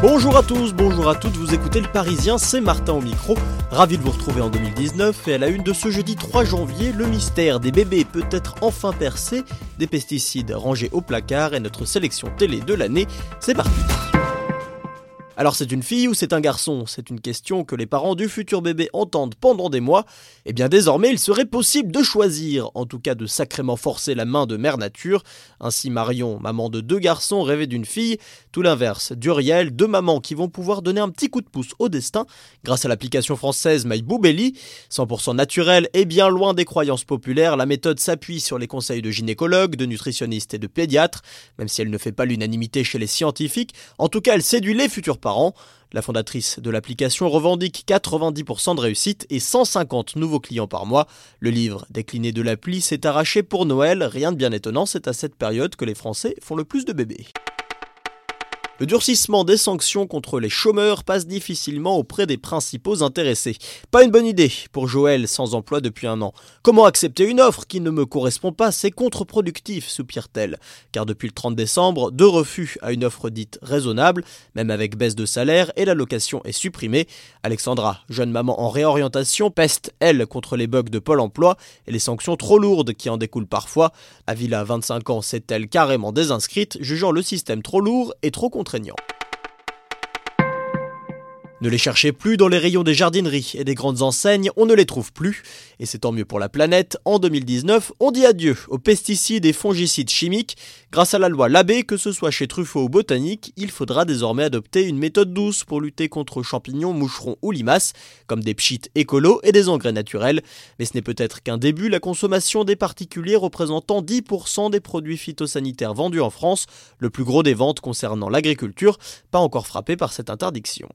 Bonjour à tous, bonjour à toutes, vous écoutez le Parisien, c'est Martin au micro. Ravi de vous retrouver en 2019 et à la une de ce jeudi 3 janvier, le mystère des bébés peut être enfin percé, des pesticides rangés au placard et notre sélection télé de l'année, c'est parti. Alors c'est une fille ou c'est un garçon? C'est une question que les parents du futur bébé entendent pendant des mois. Eh bien désormais il serait possible de choisir, en tout cas de sacrément forcer la main de mère nature. Ainsi Marion, maman de deux garçons, rêvait d'une fille. Tout l'inverse, Duriel, deux mamans qui vont pouvoir donner un petit coup de pouce au destin grâce à l'application française MyBoubelli. 100% naturel et bien loin des croyances populaires, la méthode s'appuie sur les conseils de gynécologues, de nutritionnistes et de pédiatres, même si elle ne fait pas l'unanimité chez les scientifiques. En tout cas, elle séduit les futurs parents la fondatrice de l'application revendique 90% de réussite et 150 nouveaux clients par mois. Le livre décliné de l'appli s'est arraché pour Noël, rien de bien étonnant, c'est à cette période que les Français font le plus de bébés. Le durcissement des sanctions contre les chômeurs passe difficilement auprès des principaux intéressés. Pas une bonne idée pour Joël sans emploi depuis un an. Comment accepter une offre qui ne me correspond pas? C'est contre-productif, soupire-t-elle. Car depuis le 30 décembre, deux refus à une offre dite raisonnable, même avec baisse de salaire et l'allocation est supprimée. Alexandra, jeune maman en réorientation, peste, elle, contre les bugs de Pôle emploi et les sanctions trop lourdes qui en découlent parfois. Avila, 25 ans, s'est-elle carrément désinscrite, jugeant le système trop lourd et trop contre ne les cherchez plus dans les rayons des jardineries et des grandes enseignes, on ne les trouve plus. Et c'est tant mieux pour la planète. En 2019, on dit adieu aux pesticides et fongicides chimiques. Grâce à la loi Labbé, que ce soit chez Truffaut ou Botanique, il faudra désormais adopter une méthode douce pour lutter contre champignons, moucherons ou limaces, comme des pchites écolos et des engrais naturels. Mais ce n'est peut-être qu'un début, la consommation des particuliers représentant 10% des produits phytosanitaires vendus en France, le plus gros des ventes concernant l'agriculture, pas encore frappé par cette interdiction.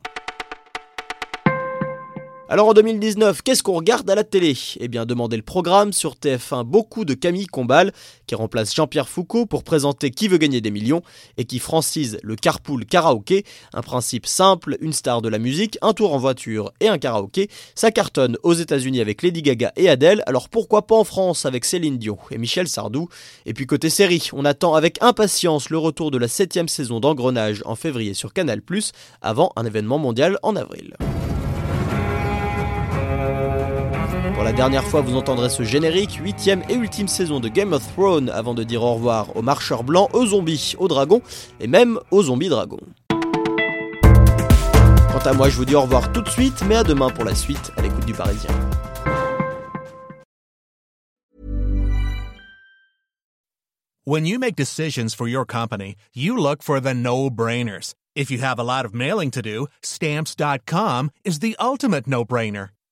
Alors en 2019, qu'est-ce qu'on regarde à la télé? Eh bien, demandez le programme sur TF1 beaucoup de Camille Combal, qui remplace Jean-Pierre Foucault pour présenter Qui veut gagner des millions et qui francise le carpool karaoké. Un principe simple, une star de la musique, un tour en voiture et un karaoké. Ça cartonne aux États-Unis avec Lady Gaga et Adele, alors pourquoi pas en France avec Céline Dion et Michel Sardou? Et puis côté série, on attend avec impatience le retour de la 7 saison d'Engrenage en février sur Canal, avant un événement mondial en avril. Dernière fois, vous entendrez ce générique, huitième et ultime saison de Game of Thrones, avant de dire au revoir aux marcheurs blancs, aux zombies, aux dragons, et même aux zombies dragons. Quant à moi, je vous dis au revoir tout de suite, mais à demain pour la suite, à l'écoute du Parisien. When you make decisions for your company, you look for the no-brainers. If you have a lot of mailing to do, stamps.com is the ultimate no-brainer.